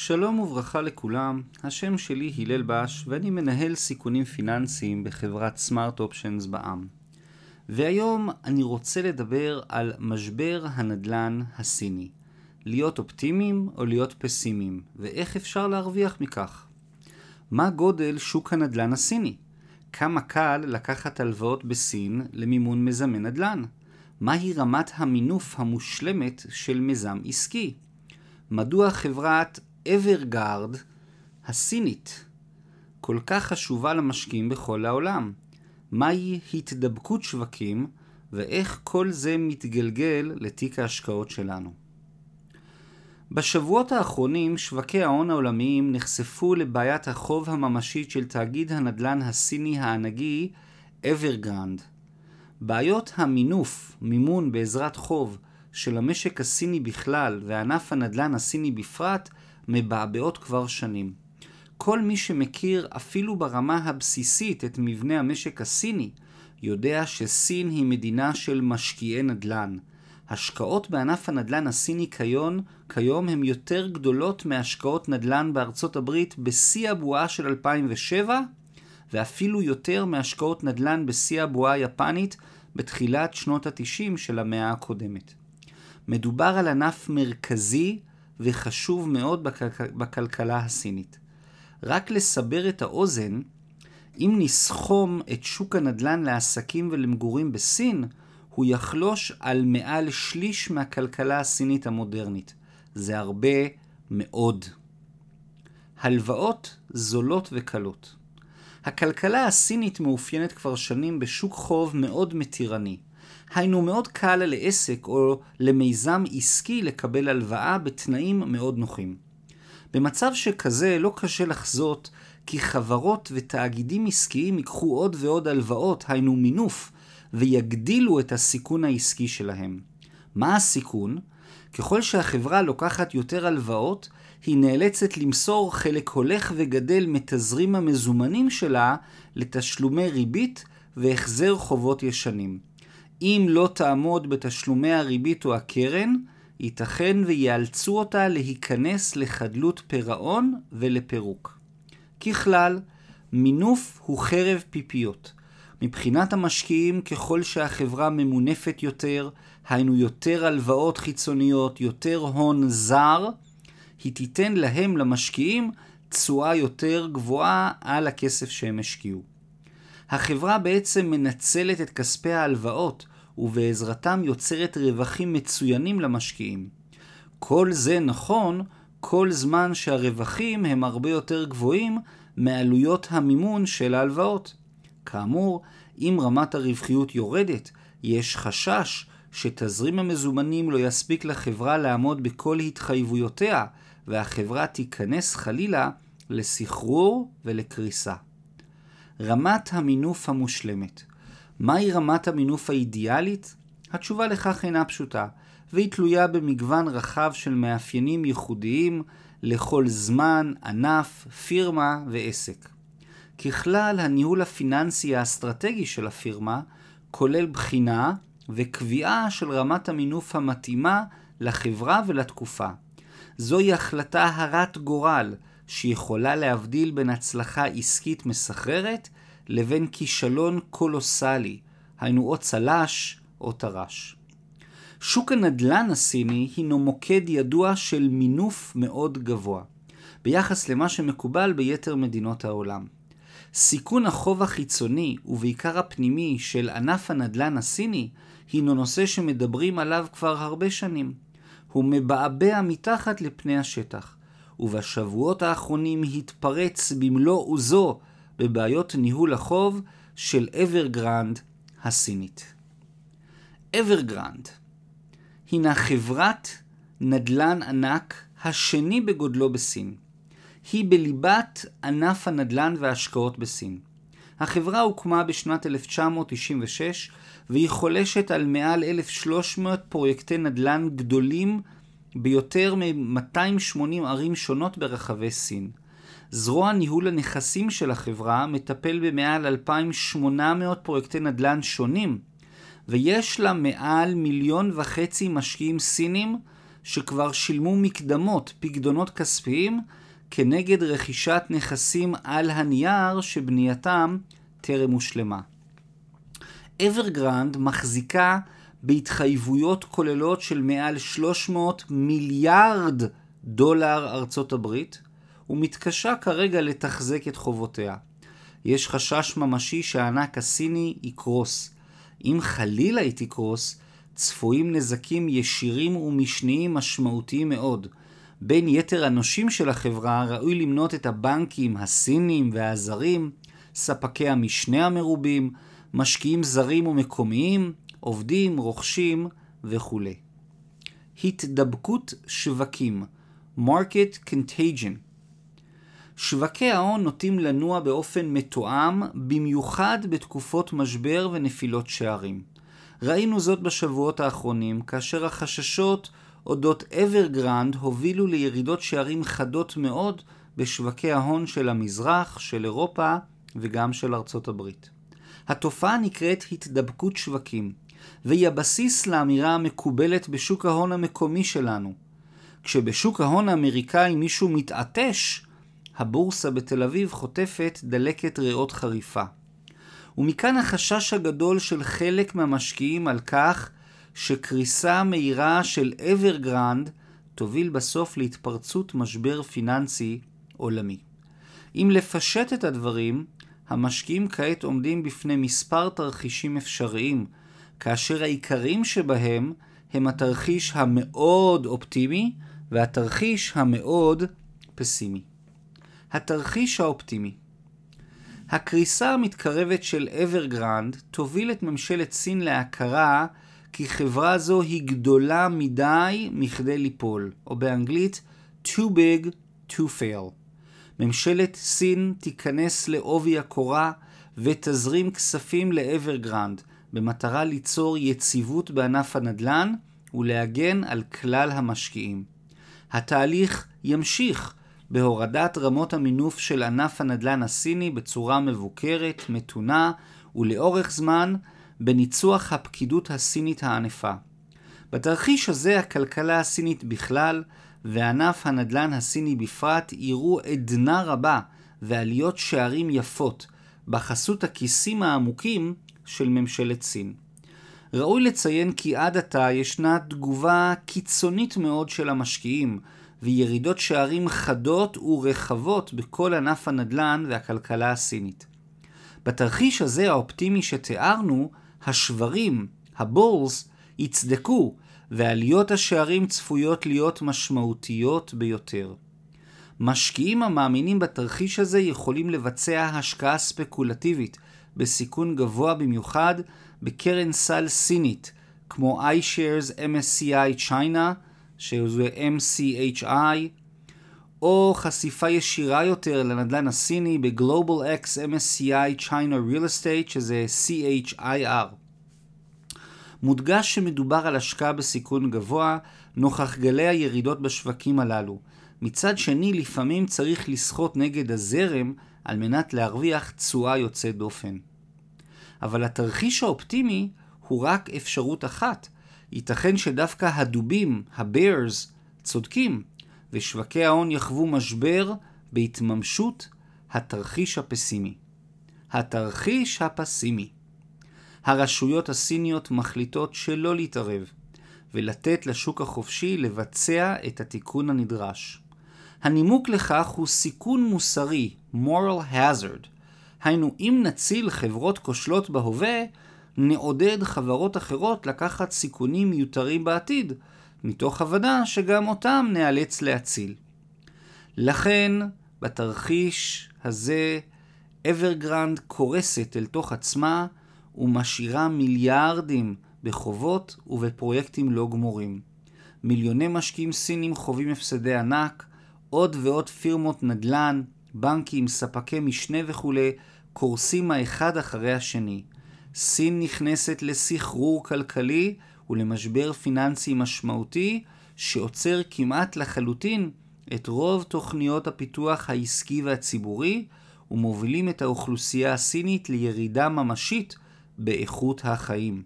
שלום וברכה לכולם, השם שלי הלל בש ואני מנהל סיכונים פיננסיים בחברת סמארט אופשנס בע"מ. והיום אני רוצה לדבר על משבר הנדל"ן הסיני. להיות אופטימיים או להיות פסימיים, ואיך אפשר להרוויח מכך. מה גודל שוק הנדל"ן הסיני? כמה קל לקחת הלוואות בסין למימון מזמן נדל"ן? מהי רמת המינוף המושלמת של מיזם עסקי? מדוע חברת אברגרנד הסינית כל כך חשובה למשקיעים בכל העולם? מהי התדבקות שווקים ואיך כל זה מתגלגל לתיק ההשקעות שלנו? בשבועות האחרונים שווקי ההון העולמיים נחשפו לבעיית החוב הממשית של תאגיד הנדל"ן הסיני הענקי אברגרנד. בעיות המינוף, מימון בעזרת חוב, של המשק הסיני בכלל וענף הנדל"ן הסיני בפרט מבעבעות כבר שנים. כל מי שמכיר אפילו ברמה הבסיסית את מבנה המשק הסיני, יודע שסין היא מדינה של משקיעי נדל"ן. השקעות בענף הנדל"ן הסיני כיום, כיום הן יותר גדולות מהשקעות נדל"ן בארצות הברית בשיא הבועה של 2007, ואפילו יותר מהשקעות נדל"ן בשיא הבועה היפנית בתחילת שנות ה-90 של המאה הקודמת. מדובר על ענף מרכזי וחשוב מאוד בכלכ... בכלכלה הסינית. רק לסבר את האוזן, אם נסכום את שוק הנדל"ן לעסקים ולמגורים בסין, הוא יחלוש על מעל שליש מהכלכלה הסינית המודרנית. זה הרבה מאוד. הלוואות זולות וקלות. הכלכלה הסינית מאופיינת כבר שנים בשוק חוב מאוד מתירני. היינו מאוד קל לעסק או למיזם עסקי לקבל הלוואה בתנאים מאוד נוחים. במצב שכזה לא קשה לחזות כי חברות ותאגידים עסקיים ייקחו עוד ועוד הלוואות, היינו מינוף, ויגדילו את הסיכון העסקי שלהם. מה הסיכון? ככל שהחברה לוקחת יותר הלוואות, היא נאלצת למסור חלק הולך וגדל מתזרים המזומנים שלה לתשלומי ריבית והחזר חובות ישנים. אם לא תעמוד בתשלומי הריבית או הקרן, ייתכן ויאלצו אותה להיכנס לחדלות פירעון ולפירוק. ככלל, מינוף הוא חרב פיפיות. מבחינת המשקיעים, ככל שהחברה ממונפת יותר, היינו יותר הלוואות חיצוניות, יותר הון זר, היא תיתן להם, למשקיעים, תשואה יותר גבוהה על הכסף שהם השקיעו. החברה בעצם מנצלת את כספי ההלוואות, ובעזרתם יוצרת רווחים מצוינים למשקיעים. כל זה נכון כל זמן שהרווחים הם הרבה יותר גבוהים מעלויות המימון של ההלוואות. כאמור, אם רמת הרווחיות יורדת, יש חשש שתזרים המזומנים לא יספיק לחברה לעמוד בכל התחייבויותיה, והחברה תיכנס חלילה לסחרור ולקריסה. רמת המינוף המושלמת מהי רמת המינוף האידיאלית? התשובה לכך אינה פשוטה, והיא תלויה במגוון רחב של מאפיינים ייחודיים לכל זמן, ענף, פירמה ועסק. ככלל, הניהול הפיננסי האסטרטגי של הפירמה כולל בחינה וקביעה של רמת המינוף המתאימה לחברה ולתקופה. זוהי החלטה הרת גורל שיכולה להבדיל בין הצלחה עסקית מסחררת לבין כישלון קולוסלי, היינו או צל"ש או טר"ש. שוק הנדל"ן הסיני הינו מוקד ידוע של מינוף מאוד גבוה, ביחס למה שמקובל ביתר מדינות העולם. סיכון החוב החיצוני, ובעיקר הפנימי, של ענף הנדל"ן הסיני, הינו נושא שמדברים עליו כבר הרבה שנים. הוא מבעבע מתחת לפני השטח, ובשבועות האחרונים התפרץ במלוא עוזו בבעיות ניהול החוב של אברגרנד הסינית. אברגרנד הינה חברת נדל"ן ענק השני בגודלו בסין. היא בליבת ענף הנדל"ן וההשקעות בסין. החברה הוקמה בשנת 1996 והיא חולשת על מעל 1,300 פרויקטי נדל"ן גדולים ביותר מ-280 ערים שונות ברחבי סין. זרוע ניהול הנכסים של החברה מטפל במעל 2,800 פרויקטי נדל"ן שונים, ויש לה מעל מיליון וחצי משקיעים סינים שכבר שילמו מקדמות פקדונות כספיים כנגד רכישת נכסים על הנייר שבנייתם טרם הושלמה. אברגרנד מחזיקה בהתחייבויות כוללות של מעל 300 מיליארד דולר ארצות הברית, ומתקשה כרגע לתחזק את חובותיה. יש חשש ממשי שהענק הסיני יקרוס. אם חלילה היא תקרוס, צפויים נזקים ישירים ומשניים משמעותיים מאוד. בין יתר הנושים של החברה ראוי למנות את הבנקים הסינים והזרים, ספקי המשנה המרובים, משקיעים זרים ומקומיים, עובדים, רוכשים וכו'. התדבקות שווקים Market Contagion שווקי ההון נוטים לנוע באופן מתואם, במיוחד בתקופות משבר ונפילות שערים. ראינו זאת בשבועות האחרונים, כאשר החששות אודות אברגרנד הובילו לירידות שערים חדות מאוד בשווקי ההון של המזרח, של אירופה וגם של ארצות הברית. התופעה נקראת התדבקות שווקים, והיא הבסיס לאמירה המקובלת בשוק ההון המקומי שלנו. כשבשוק ההון האמריקאי מישהו מתעטש, הבורסה בתל אביב חוטפת דלקת ריאות חריפה. ומכאן החשש הגדול של חלק מהמשקיעים על כך שקריסה מהירה של אברגרנד תוביל בסוף להתפרצות משבר פיננסי עולמי. אם לפשט את הדברים, המשקיעים כעת עומדים בפני מספר תרחישים אפשריים, כאשר העיקריים שבהם הם התרחיש המאוד אופטימי והתרחיש המאוד פסימי. התרחיש האופטימי הקריסה המתקרבת של אברגרנד תוביל את ממשלת סין להכרה כי חברה זו היא גדולה מדי מכדי ליפול, או באנגלית too big to fail. ממשלת סין תיכנס לעובי הקורה ותזרים כספים לאברגרנד במטרה ליצור יציבות בענף הנדל"ן ולהגן על כלל המשקיעים. התהליך ימשיך בהורדת רמות המינוף של ענף הנדל"ן הסיני בצורה מבוקרת, מתונה ולאורך זמן בניצוח הפקידות הסינית הענפה. בתרחיש הזה הכלכלה הסינית בכלל וענף הנדל"ן הסיני בפרט יראו עדנה רבה ועליות שערים יפות בחסות הכיסים העמוקים של ממשלת סין. ראוי לציין כי עד עתה ישנה תגובה קיצונית מאוד של המשקיעים וירידות שערים חדות ורחבות בכל ענף הנדל"ן והכלכלה הסינית. בתרחיש הזה האופטימי שתיארנו, השברים, הבורס, יצדקו, ועליות השערים צפויות להיות משמעותיות ביותר. משקיעים המאמינים בתרחיש הזה יכולים לבצע השקעה ספקולטיבית בסיכון גבוה במיוחד בקרן סל סינית, כמו iShares MSCI China, שזה MCHI, או חשיפה ישירה יותר לנדל"ן הסיני ב-Global X MSCI China Real Estate, שזה CHIR. מודגש שמדובר על השקעה בסיכון גבוה נוכח גלי הירידות בשווקים הללו. מצד שני, לפעמים צריך לסחוט נגד הזרם על מנת להרוויח תשואה יוצאת דופן. אבל התרחיש האופטימי הוא רק אפשרות אחת. ייתכן שדווקא הדובים, ה-bears, צודקים, ושווקי ההון יחוו משבר בהתממשות התרחיש הפסימי. התרחיש הפסימי הרשויות הסיניות מחליטות שלא להתערב, ולתת לשוק החופשי לבצע את התיקון הנדרש. הנימוק לכך הוא סיכון מוסרי, moral hazard. היינו, אם נציל חברות כושלות בהווה, נעודד חברות אחרות לקחת סיכונים מיותרים בעתיד, מתוך הבנה שגם אותם נאלץ להציל. לכן, בתרחיש הזה, אברגרנד קורסת אל תוך עצמה ומשאירה מיליארדים בחובות ובפרויקטים לא גמורים. מיליוני משקיעים סינים חווים הפסדי ענק, עוד ועוד פירמות נדל"ן, בנקים, ספקי משנה וכולי, קורסים האחד אחרי השני. סין נכנסת לסחרור כלכלי ולמשבר פיננסי משמעותי שעוצר כמעט לחלוטין את רוב תוכניות הפיתוח העסקי והציבורי ומובילים את האוכלוסייה הסינית לירידה ממשית באיכות החיים.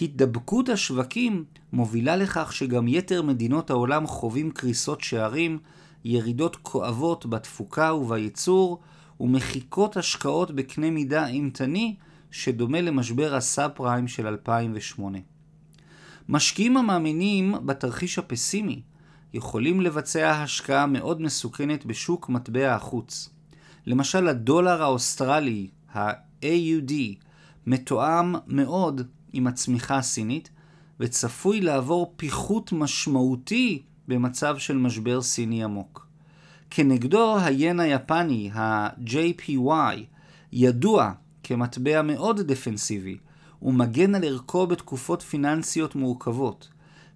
התדבקות השווקים מובילה לכך שגם יתר מדינות העולם חווים קריסות שערים, ירידות כואבות בתפוקה ובייצור, ומחיקות השקעות בקנה מידה אימתני, שדומה למשבר הסאב פריים של 2008. משקיעים המאמינים בתרחיש הפסימי יכולים לבצע השקעה מאוד מסוכנת בשוק מטבע החוץ. למשל הדולר האוסטרלי, ה-AUD, מתואם מאוד עם הצמיחה הסינית, וצפוי לעבור פיחות משמעותי במצב של משבר סיני עמוק. כנגדו, היין היפני, ה-JPY, ידוע כמטבע מאוד דפנסיבי, ומגן על ערכו בתקופות פיננסיות מורכבות.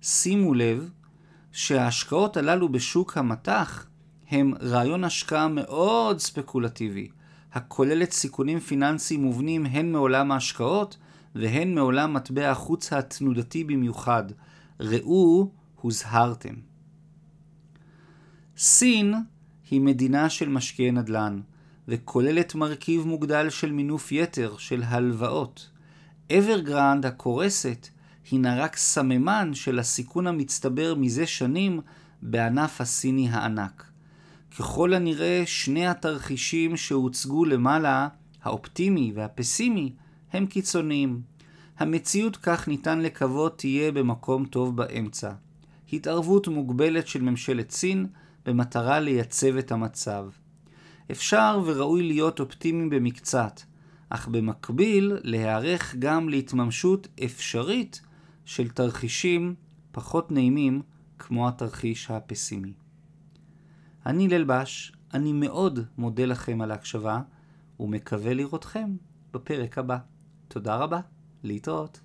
שימו לב שההשקעות הללו בשוק המטח הם רעיון השקעה מאוד ספקולטיבי, הכוללת סיכונים פיננסיים מובנים הן מעולם ההשקעות והן מעולם מטבע החוץ התנודתי במיוחד. ראו, הוזהרתם. סין היא מדינה של משקיעי נדל"ן, וכוללת מרכיב מוגדל של מינוף יתר של הלוואות. אברגרנד הקורסת הינה רק סממן של הסיכון המצטבר מזה שנים בענף הסיני הענק. ככל הנראה שני התרחישים שהוצגו למעלה, האופטימי והפסימי, הם קיצוניים. המציאות כך ניתן לקוות תהיה במקום טוב באמצע. התערבות מוגבלת של ממשלת סין במטרה לייצב את המצב. אפשר וראוי להיות אופטימיים במקצת, אך במקביל להיערך גם להתממשות אפשרית של תרחישים פחות נעימים כמו התרחיש הפסימי. אני ללבש, אני מאוד מודה לכם על ההקשבה ומקווה לראותכם בפרק הבא. תודה רבה, להתראות.